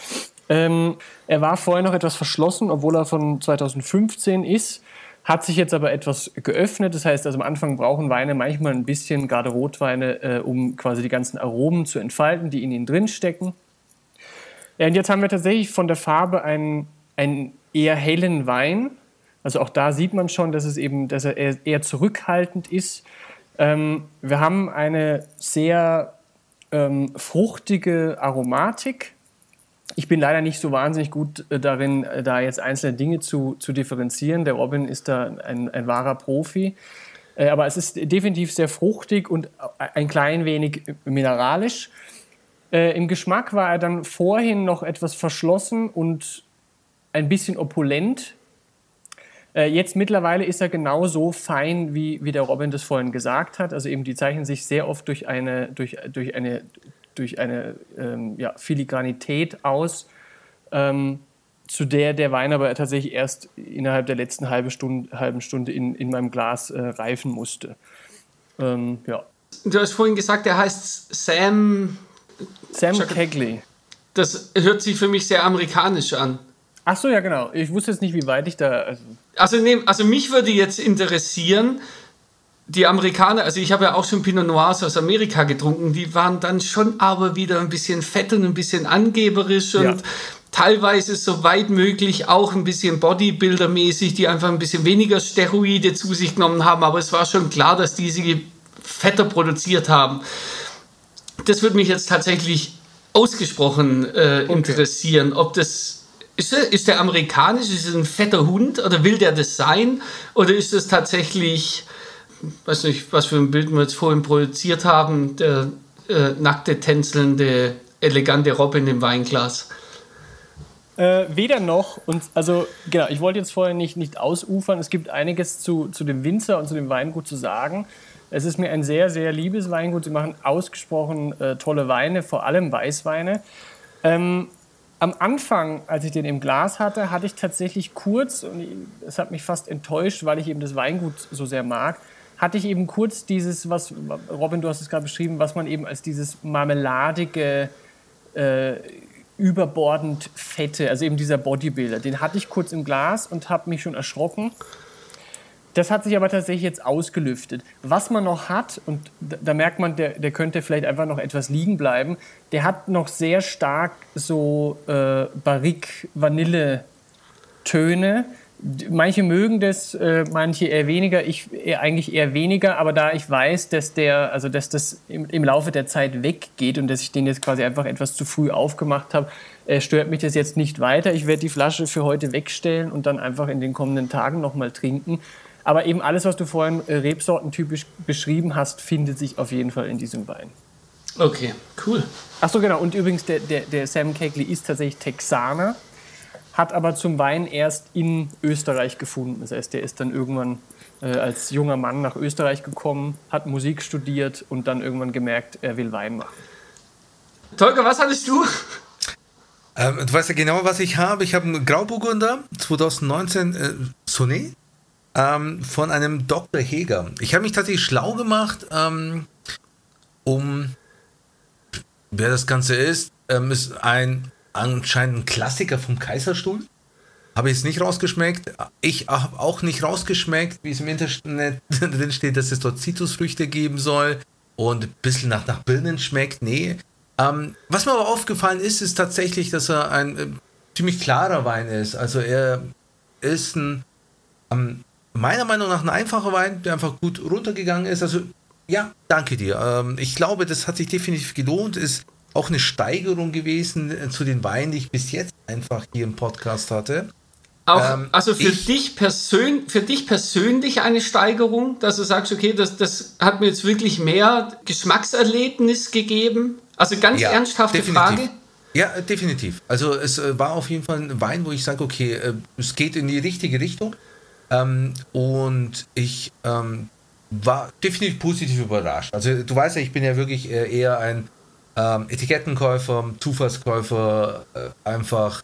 Ähm, er war vorher noch etwas verschlossen, obwohl er von 2015 ist. Hat sich jetzt aber etwas geöffnet. Das heißt, also am Anfang brauchen Weine manchmal ein bisschen, gerade Rotweine, äh, um quasi die ganzen Aromen zu entfalten, die in ihnen drin stecken. Ja, und jetzt haben wir tatsächlich von der Farbe einen, einen eher hellen Wein. Also auch da sieht man schon, dass es eben, dass er eher, zurückhaltend ist. Ähm, wir haben eine sehr ähm, fruchtige Aromatik. Ich bin leider nicht so wahnsinnig gut äh, darin, äh, da jetzt einzelne Dinge zu, zu differenzieren. Der Robin ist da ein, ein wahrer Profi. Äh, aber es ist definitiv sehr fruchtig und ein klein wenig mineralisch. Äh, Im Geschmack war er dann vorhin noch etwas verschlossen und ein bisschen opulent. Äh, jetzt mittlerweile ist er genauso fein, wie, wie der Robin das vorhin gesagt hat. Also eben die zeichnen sich sehr oft durch eine, durch, durch eine, durch eine ähm, ja, Filigranität aus, ähm, zu der der Wein aber tatsächlich erst innerhalb der letzten halbe Stunde, halben Stunde in, in meinem Glas äh, reifen musste. Ähm, ja. Du hast vorhin gesagt, er heißt Sam Sam Kegley. Das hört sich für mich sehr amerikanisch an. Ach so, ja, genau. Ich wusste jetzt nicht, wie weit ich da. Also, also, nee, also mich würde jetzt interessieren, die Amerikaner, also ich habe ja auch schon Pinot Noirs aus Amerika getrunken, die waren dann schon aber wieder ein bisschen fett und ein bisschen angeberisch und ja. teilweise so weit möglich auch ein bisschen Bodybuilder-mäßig, die einfach ein bisschen weniger Steroide zu sich genommen haben, aber es war schon klar, dass die sie fetter produziert haben das würde mich jetzt tatsächlich ausgesprochen äh, okay. interessieren, ob das ist der, ist der amerikanisch, ist es ein fetter Hund oder will der das sein? Oder ist es tatsächlich, weiß nicht, was für ein Bild wir jetzt vorhin produziert haben, der äh, nackte, tänzelnde, elegante Robin im Weinglas? Äh, weder noch. Und also, genau, ich wollte jetzt vorher nicht, nicht ausufern. Es gibt einiges zu, zu dem Winzer und zu dem Weingut zu sagen. Es ist mir ein sehr, sehr liebes Weingut. Sie machen ausgesprochen äh, tolle Weine, vor allem Weißweine. Ähm, am Anfang, als ich den im Glas hatte, hatte ich tatsächlich kurz, und es hat mich fast enttäuscht, weil ich eben das Weingut so sehr mag, hatte ich eben kurz dieses, was, Robin, du hast es gerade beschrieben, was man eben als dieses marmeladige, äh, überbordend fette, also eben dieser Bodybuilder, den hatte ich kurz im Glas und habe mich schon erschrocken. Das hat sich aber tatsächlich jetzt ausgelüftet. Was man noch hat, und da, da merkt man, der, der, könnte vielleicht einfach noch etwas liegen bleiben, der hat noch sehr stark so äh, Barrique-Vanille-Töne. Manche mögen das, äh, manche eher weniger, ich eher, eigentlich eher weniger, aber da ich weiß, dass, der, also dass das im, im Laufe der Zeit weggeht und dass ich den jetzt quasi einfach etwas zu früh aufgemacht habe, äh, stört mich das jetzt nicht weiter. Ich werde die Flasche für heute wegstellen und dann einfach in den kommenden Tagen nochmal trinken. Aber eben alles, was du vorhin äh, rebsortentypisch beschrieben hast, findet sich auf jeden Fall in diesem Wein. Okay, cool. Ach so, genau. Und übrigens, der, der, der Sam Kegley ist tatsächlich Texaner, hat aber zum Wein erst in Österreich gefunden. Das heißt, der ist dann irgendwann äh, als junger Mann nach Österreich gekommen, hat Musik studiert und dann irgendwann gemerkt, er will Wein machen. Tolga, was hattest du? Ähm, du weißt ja genau, was ich habe. Ich habe einen Grauburgunder 2019 äh, Sonnet ähm, von einem Dr. Heger. Ich habe mich tatsächlich schlau gemacht, ähm, um wer das Ganze ist. Ähm, ist ein anscheinend ein Klassiker vom Kaiserstuhl. Habe ich es nicht rausgeschmeckt. Ich habe auch nicht rausgeschmeckt, wie es im Internet drin steht, dass es dort Zitrusfrüchte geben soll und ein bisschen nach, nach Birnen schmeckt. Nee. Ähm, was mir aber aufgefallen ist, ist tatsächlich, dass er ein äh, ziemlich klarer Wein ist. Also er ist ein ähm, meiner Meinung nach ein einfacher Wein, der einfach gut runtergegangen ist. Also ja, danke dir. Ähm, ich glaube, das hat sich definitiv gelohnt. Ist auch eine Steigerung gewesen äh, zu den Weinen, die ich bis jetzt einfach hier im Podcast hatte. Auch, ähm, also für, ich, dich persön für dich persönlich eine Steigerung, dass du sagst, okay, das, das hat mir jetzt wirklich mehr Geschmackserlebnis gegeben? Also ganz ja, ernsthafte definitiv. Frage. Ja, definitiv. Also es äh, war auf jeden Fall ein Wein, wo ich sage, okay, äh, es geht in die richtige Richtung. Ähm, und ich ähm, war definitiv positiv überrascht. Also du weißt ja, ich bin ja wirklich eher ein ähm, Etikettenkäufer, Zufallskäufer, äh, einfach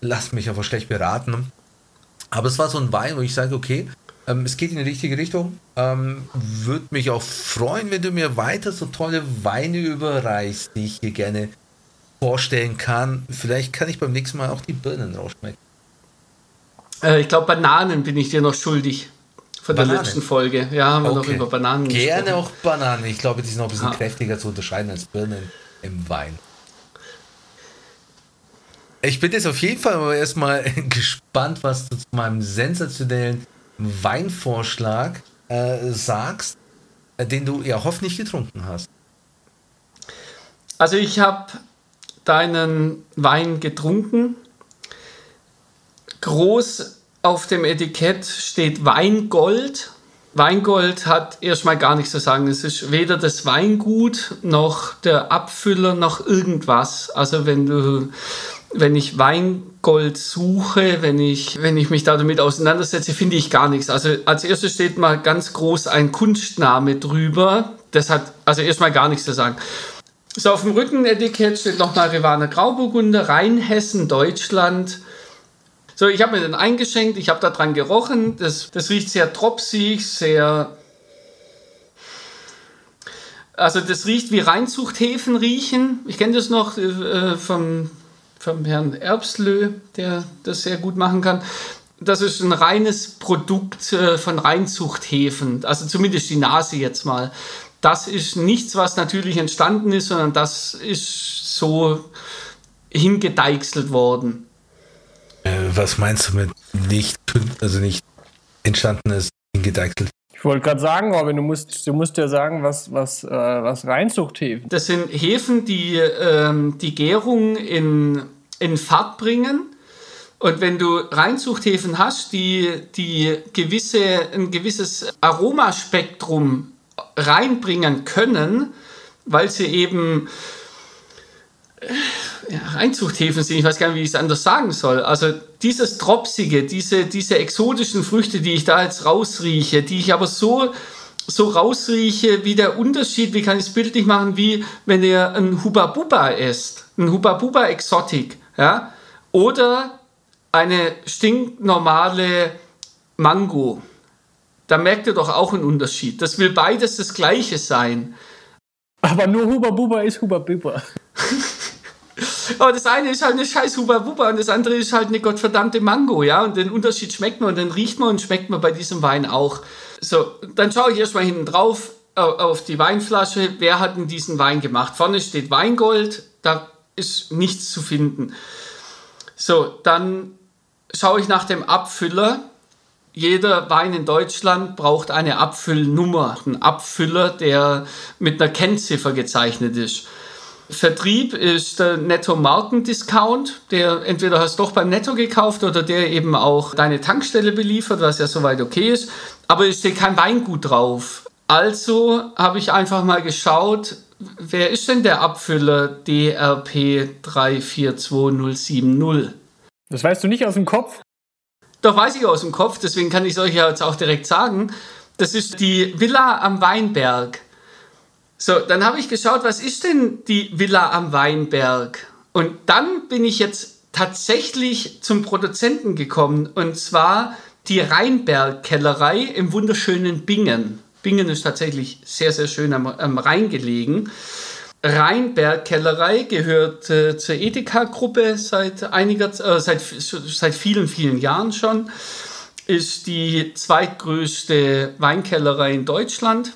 lass mich einfach schlecht beraten. Aber es war so ein Wein, wo ich sage, okay, ähm, es geht in die richtige Richtung. Ähm, Würde mich auch freuen, wenn du mir weiter so tolle Weine überreichst, die ich hier gerne vorstellen kann. Vielleicht kann ich beim nächsten Mal auch die Birnen rausschmecken. Äh, ich glaube, Bananen bin ich dir noch schuldig. Von der Bananen. letzten Folge. Ja, haben wir okay. noch über Bananen Gerne gesprochen. auch Bananen. Ich glaube, die sind noch ein bisschen ah. kräftiger zu unterscheiden als Birnen im Wein. Ich bin jetzt auf jeden Fall aber erstmal gespannt, was du zu meinem sensationellen Weinvorschlag äh, sagst, äh, den du ja hoffentlich getrunken hast. Also ich habe deinen Wein getrunken. Groß auf dem Etikett steht Weingold. Weingold hat erstmal gar nichts zu sagen. Es ist weder das Weingut noch der Abfüller noch irgendwas. Also wenn du wenn ich Weingold suche, wenn ich, wenn ich mich damit auseinandersetze, finde ich gar nichts. Also als erstes steht mal ganz groß ein Kunstname drüber. Das hat also erstmal gar nichts zu sagen. So, auf dem Rückenetikett steht nochmal Rivana Grauburgunder, Rheinhessen, Deutschland. So, ich habe mir den eingeschenkt, ich habe da dran gerochen. Das, das riecht sehr tropsig, sehr. Also, das riecht wie Reinzuchthäfen riechen. Ich kenne das noch äh, vom vom Herrn Erbslö, der das sehr gut machen kann. Das ist ein reines Produkt äh, von Reinzuchthäfen, also zumindest die Nase jetzt mal. Das ist nichts, was natürlich entstanden ist, sondern das ist so hingedeichselt worden. Äh, was meinst du mit nicht, also nicht entstanden ist, hingedeichselt? Ich wollte gerade sagen, Robin, du musst, du musst ja sagen, was, was, äh, was Reinzuchthäfen. Das sind Hefen, die ähm, die Gärung in, in Fahrt bringen. Und wenn du Reinzuchthäfen hast, die, die gewisse, ein gewisses Aromaspektrum reinbringen können, weil sie eben Reinzuchthäfen sind, ich weiß gar nicht, wie ich es anders sagen soll. Also dieses Tropsige, diese, diese exotischen Früchte, die ich da jetzt rausrieche, die ich aber so, so rausrieche, wie der Unterschied, wie kann ich es bildlich machen, wie wenn ihr ein Huba Buba esst, ein Huba Buba Exotik, ja, oder eine stinknormale Mango. Da merkt ihr doch auch einen Unterschied. Das will beides das Gleiche sein. Aber nur Huba Buba ist Huba Buba. Aber das eine ist halt eine scheiß Huba Buba und das andere ist halt eine gottverdammte Mango, ja. Und den Unterschied schmeckt man und den riecht man und schmeckt man bei diesem Wein auch. So, dann schaue ich erstmal hinten drauf auf die Weinflasche. Wer hat denn diesen Wein gemacht? Vorne steht Weingold, da ist nichts zu finden. So, dann schaue ich nach dem Abfüller. Jeder Wein in Deutschland braucht eine Abfüllnummer, einen Abfüller, der mit einer Kennziffer gezeichnet ist. Vertrieb ist der Netto-Markendiscount, der entweder hast du doch beim Netto gekauft oder der eben auch deine Tankstelle beliefert, was ja soweit okay ist. Aber es steht kein Weingut drauf. Also habe ich einfach mal geschaut, wer ist denn der Abfüller DRP 342070? Das weißt du nicht aus dem Kopf? Doch weiß ich aus dem Kopf, deswegen kann ich es euch ja jetzt auch direkt sagen. Das ist die Villa am Weinberg. So, dann habe ich geschaut, was ist denn die Villa am Weinberg? Und dann bin ich jetzt tatsächlich zum Produzenten gekommen und zwar die Rheinberg-Kellerei im wunderschönen Bingen. Bingen ist tatsächlich sehr, sehr schön am, am Rhein gelegen. Rheinberg-Kellerei gehört äh, zur Edeka-Gruppe seit einiger äh, seit, seit vielen, vielen Jahren schon. Ist die zweitgrößte Weinkellerei in Deutschland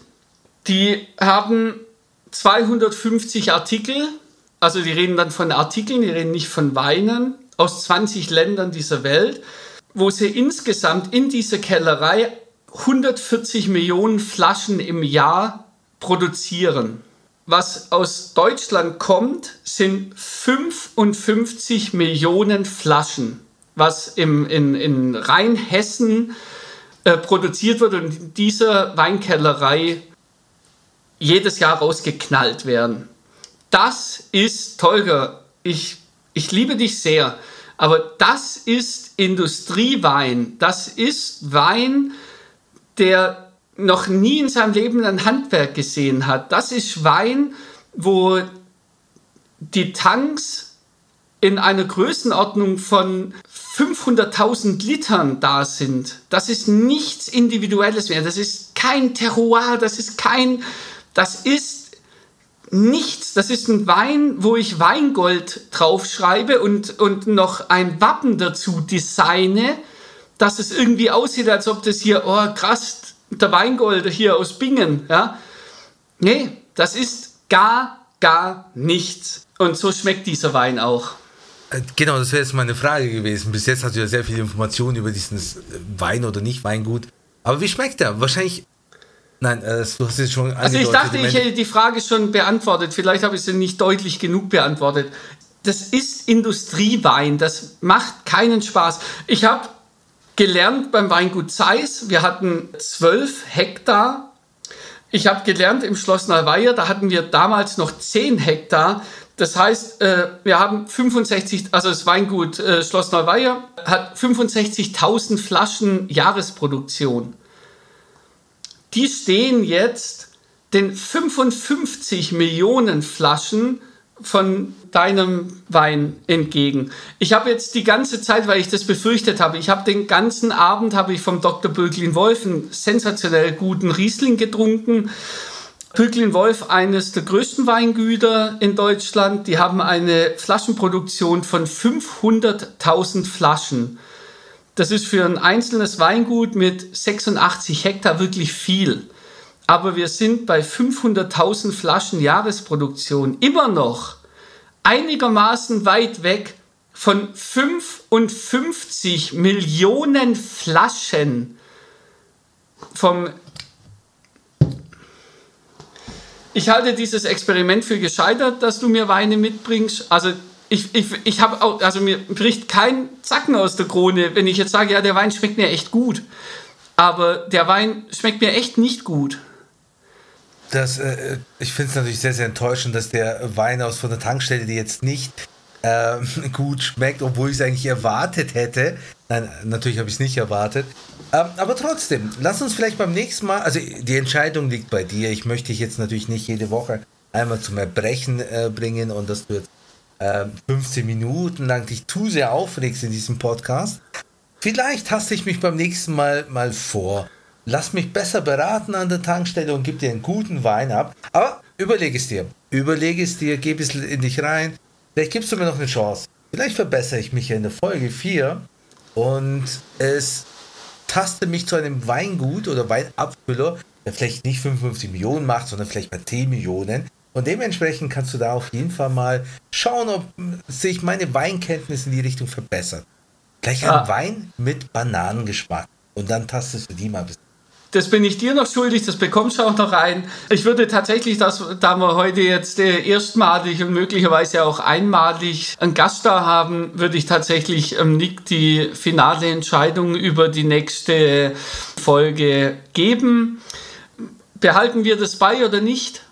die haben 250 Artikel, also die reden dann von Artikeln, die reden nicht von Weinen, aus 20 Ländern dieser Welt, wo sie insgesamt in dieser Kellerei 140 Millionen Flaschen im Jahr produzieren. Was aus Deutschland kommt, sind 55 Millionen Flaschen, was im, in, in Rheinhessen äh, produziert wird. Und in dieser Weinkellerei jedes Jahr rausgeknallt werden. Das ist, Tolga, ich, ich liebe dich sehr, aber das ist Industriewein. Das ist Wein, der noch nie in seinem Leben ein Handwerk gesehen hat. Das ist Wein, wo die Tanks in einer Größenordnung von 500.000 Litern da sind. Das ist nichts Individuelles mehr. Das ist kein Terroir, das ist kein, das ist nichts. Das ist ein Wein, wo ich Weingold draufschreibe und, und noch ein Wappen dazu designe, dass es irgendwie aussieht, als ob das hier, oh krass, der Weingold hier aus Bingen. Ja? Nee, das ist gar, gar nichts. Und so schmeckt dieser Wein auch. Äh, genau, das wäre jetzt meine Frage gewesen. Bis jetzt hast du ja sehr viele Informationen über diesen Wein oder nicht Weingut. Aber wie schmeckt der? Wahrscheinlich. Nein, äh, du hast jetzt schon. Also ich dachte, ich hätte die Frage schon beantwortet. Vielleicht habe ich sie nicht deutlich genug beantwortet. Das ist Industriewein. Das macht keinen Spaß. Ich habe gelernt beim Weingut Zeiss. Wir hatten zwölf Hektar. Ich habe gelernt im Schloss Neuweier, da hatten wir damals noch zehn Hektar. Das heißt, äh, wir haben 65, also das Weingut äh, Schloss Neuweier hat 65.000 Flaschen Jahresproduktion. Die stehen jetzt den 55 Millionen Flaschen von deinem Wein entgegen. Ich habe jetzt die ganze Zeit, weil ich das befürchtet habe, ich habe den ganzen Abend habe ich vom Dr. Böglin Wolf einen sensationell guten Riesling getrunken. Böglin Wolf, eines der größten Weingüter in Deutschland, die haben eine Flaschenproduktion von 500.000 Flaschen. Das ist für ein einzelnes Weingut mit 86 Hektar wirklich viel aber wir sind bei 500.000 Flaschen Jahresproduktion immer noch einigermaßen weit weg von 55 Millionen Flaschen vom ich halte dieses Experiment für gescheitert, dass du mir Weine mitbringst. Also ich, ich, ich habe auch, also mir bricht kein Zacken aus der Krone, wenn ich jetzt sage, ja, der Wein schmeckt mir echt gut. Aber der Wein schmeckt mir echt nicht gut das, äh, ich finde es natürlich sehr, sehr enttäuschend, dass der Wein aus von der Tankstelle, die jetzt nicht äh, gut schmeckt, obwohl ich es eigentlich erwartet hätte. Nein, natürlich habe ich es nicht erwartet. Ähm, aber trotzdem, lass uns vielleicht beim nächsten Mal, also die Entscheidung liegt bei dir. Ich möchte dich jetzt natürlich nicht jede Woche einmal zum Erbrechen äh, bringen und dass du jetzt 15 ähm, Minuten lang dich zu sehr aufregst in diesem Podcast. Vielleicht hasse ich mich beim nächsten Mal mal vor lass mich besser beraten an der Tankstelle und gib dir einen guten Wein ab. Aber überlege es dir. Überlege es dir, geh ein bisschen in dich rein. Vielleicht gibst du mir noch eine Chance. Vielleicht verbessere ich mich in der Folge 4 und es taste mich zu einem Weingut oder Weinabfüller, der vielleicht nicht 55 Millionen macht, sondern vielleicht bei 10 Millionen. Und dementsprechend kannst du da auf jeden Fall mal schauen, ob sich meine Weinkenntnis in die Richtung verbessert. Gleich ein ah. Wein mit Bananengeschmack. Und dann tastest du die mal ein bisschen das bin ich dir noch schuldig, das bekommst du auch noch rein. Ich würde tatsächlich, dass, da wir heute jetzt äh, erstmalig und möglicherweise auch einmalig einen Gast da haben, würde ich tatsächlich ähm, Nick die finale Entscheidung über die nächste Folge geben. Behalten wir das bei oder nicht?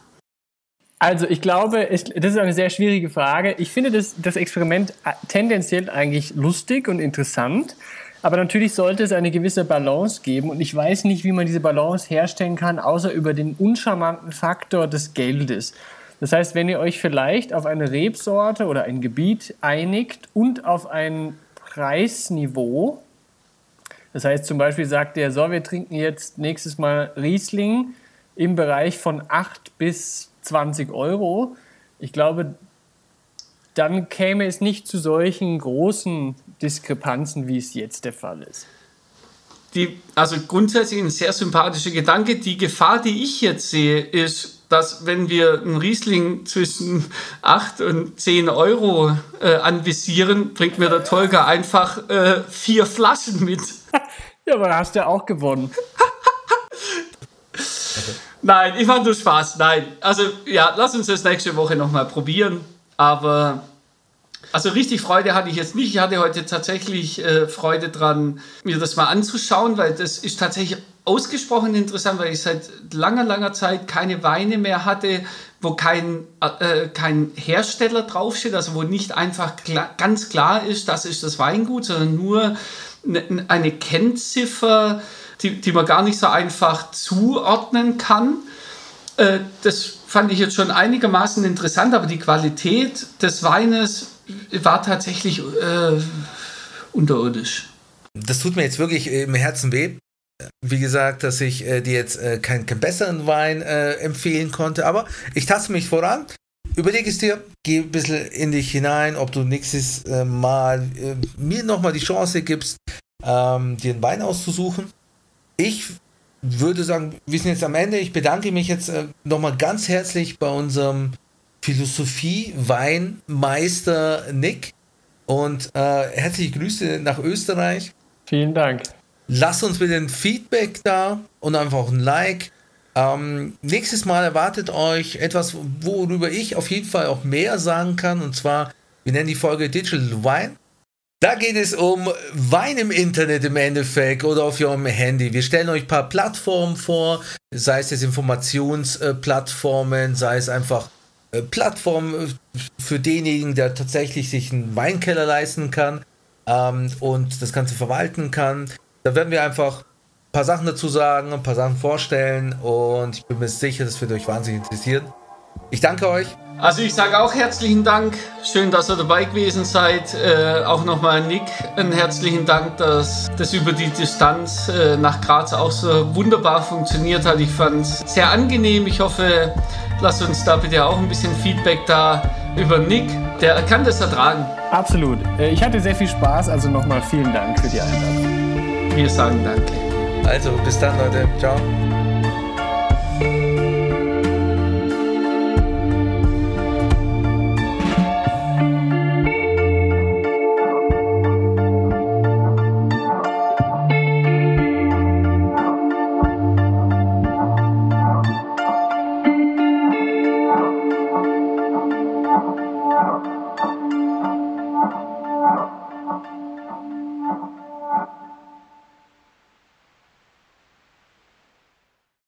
Also ich glaube, das ist eine sehr schwierige Frage. Ich finde das, das Experiment äh, tendenziell eigentlich lustig und interessant. Aber natürlich sollte es eine gewisse Balance geben und ich weiß nicht, wie man diese Balance herstellen kann, außer über den uncharmanten Faktor des Geldes. Das heißt, wenn ihr euch vielleicht auf eine Rebsorte oder ein Gebiet einigt und auf ein Preisniveau, das heißt zum Beispiel sagt ihr, so, wir trinken jetzt nächstes Mal Riesling im Bereich von 8 bis 20 Euro. Ich glaube, dann käme es nicht zu solchen großen Diskrepanzen, wie es jetzt der Fall ist. Die, also grundsätzlich ein sehr sympathischer Gedanke. Die Gefahr, die ich jetzt sehe, ist, dass wenn wir einen Riesling zwischen 8 und 10 Euro äh, anvisieren, bringt mir der Tolga einfach äh, vier Flaschen mit. ja, aber hast du ja auch gewonnen. Nein, ich fand nur Spaß. Nein, also ja, lass uns das nächste Woche nochmal probieren. Aber also richtig Freude hatte ich jetzt nicht. Ich hatte heute tatsächlich äh, Freude dran, mir das mal anzuschauen, weil das ist tatsächlich ausgesprochen interessant, weil ich seit langer, langer Zeit keine Weine mehr hatte, wo kein, äh, kein Hersteller draufsteht, also wo nicht einfach klar, ganz klar ist, das ist das Weingut, sondern nur eine, eine Kennziffer, die, die man gar nicht so einfach zuordnen kann. Äh, das fand ich jetzt schon einigermaßen interessant, aber die Qualität des Weines war tatsächlich äh, unterirdisch. Das tut mir jetzt wirklich im Herzen weh. Wie gesagt, dass ich äh, dir jetzt äh, keinen kein besseren Wein äh, empfehlen konnte, aber ich taste mich voran. Überleg es dir, geh ein bisschen in dich hinein, ob du nächstes äh, Mal äh, mir nochmal die Chance gibst, ähm, dir einen Wein auszusuchen. Ich würde sagen, wir sind jetzt am Ende. Ich bedanke mich jetzt äh, nochmal ganz herzlich bei unserem Philosophie-Weinmeister Nick und äh, herzliche Grüße nach Österreich. Vielen Dank. Lasst uns bitte ein Feedback da und einfach auch ein Like. Ähm, nächstes Mal erwartet euch etwas, worüber ich auf jeden Fall auch mehr sagen kann. Und zwar, wir nennen die Folge Digital Wine. Da geht es um Wein im Internet im Endeffekt oder auf eurem Handy. Wir stellen euch ein paar Plattformen vor, sei es jetzt Informationsplattformen, sei es einfach äh, Plattformen für denjenigen, der tatsächlich sich einen Weinkeller leisten kann ähm, und das Ganze verwalten kann. Da werden wir einfach ein paar Sachen dazu sagen, ein paar Sachen vorstellen und ich bin mir sicher, das wird euch wahnsinnig interessieren. Ich danke euch. Also ich sage auch herzlichen Dank. Schön, dass ihr dabei gewesen seid. Äh, auch nochmal Nick, einen herzlichen Dank, dass das über die Distanz äh, nach Graz auch so wunderbar funktioniert hat. Ich fand es sehr angenehm. Ich hoffe, lasst uns da bitte auch ein bisschen Feedback da über Nick. Der kann das ertragen. Absolut. Äh, ich hatte sehr viel Spaß. Also nochmal vielen Dank für die Einladung. Wir sagen Danke. Also bis dann, Leute. Ciao.